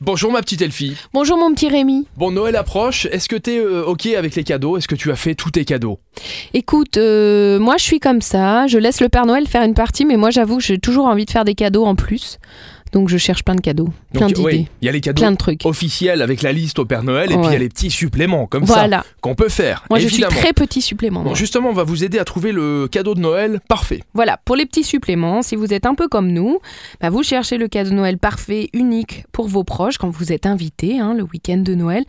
Bonjour ma petite Elfie. Bonjour mon petit Rémi. Bon, Noël approche. Est-ce que t'es euh, ok avec les cadeaux? Est-ce que tu as fait tous tes cadeaux? Écoute, euh, moi je suis comme ça, je laisse le Père Noël faire une partie, mais moi j'avoue, j'ai toujours envie de faire des cadeaux en plus. Donc je cherche plein de cadeaux, plein Donc, d'idées, Il y a les cadeaux plein de trucs. officiels avec la liste au Père Noël et puis il y a les petits suppléments comme Voilà. ça qu'on peut faire. Moi je évidemment. suis très petit supplément. Bon, justement, on va vous aider à trouver le cadeau de Noël parfait. Voilà, pour les petits suppléments, si vous êtes un peu comme nous, bah, vous cherchez le cadeau de Noël parfait, unique pour vos proches quand vous êtes invités hein, le week-end de Noël.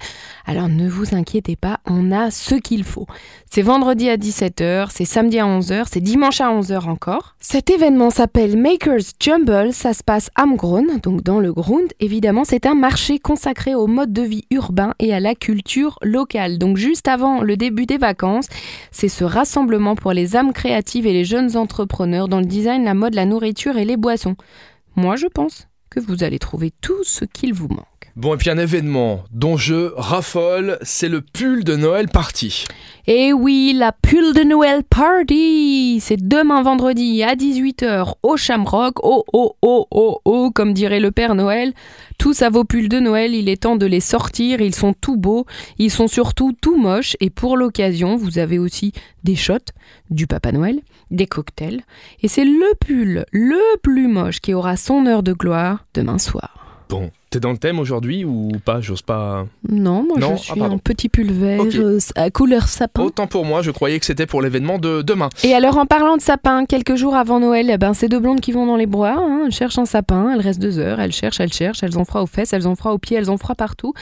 Alors ne vous inquiétez pas, on a ce qu'il faut. C'est vendredi à 17h, c'est samedi à 11h, c'est dimanche à 11h encore. Cet événement s'appelle Makers Jumble, ça se passe à Donc dans le Grund. Évidemment, c'est un marché consacré au mode de vie urbain et à la culture locale. Donc juste avant le début des vacances, c'est ce rassemblement pour les âmes créatives et les jeunes entrepreneurs dans le design, la mode, la nourriture et les boissons. Moi, je pense que vous allez trouver tout ce qu'il vous manque. Bon, et puis un événement dont je raffole, c'est le pull de Noël party. Et oui, la pull de Noël Party C'est demain vendredi à 18h au Shamrock. Oh oh oh oh oh, comme dirait le Père Noël. Tous à vos pulls de Noël, il est temps de les sortir. Ils sont tout beaux, ils sont surtout tout moches. Et pour l'occasion, vous avez aussi des shots, du Papa Noël, des cocktails. Et c'est le pull le plus moche qui aura son heure de gloire demain soir. Bon, t'es dans le thème aujourd'hui ou pas? J'ose pas. Non, moi Non, je ah, suis pardon. en petit pull vert Ok. euh, à couleur sapin. Autant pour moi, je croyais que c'était pour l'événement de demain. Et alors en parlant de sapin, quelques jours avant Noël, eh ben, c'est deux blondes qui vont dans les bois, hein, elles cherchent un sapin, elles restent deux heures, elles cherchent, elles cherchent, elles ont froid aux fesses, elles ont froid aux pieds, elles ont froid partout.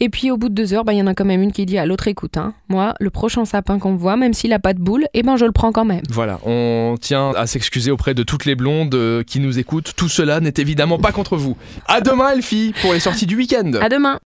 Et puis au bout de deux heures, ben, il y en a quand même une qui dit à l'autre écoute, hein, moi le prochain sapin qu'on voit, même s'il a pas de boule, eh ben je le prends quand même. Voilà, on tient à s'excuser auprès de toutes les blondes euh, qui nous écoutent. Tout cela n'est évidemment pas contre vous. À demain, Elfie, pour les sorties du week-end. À demain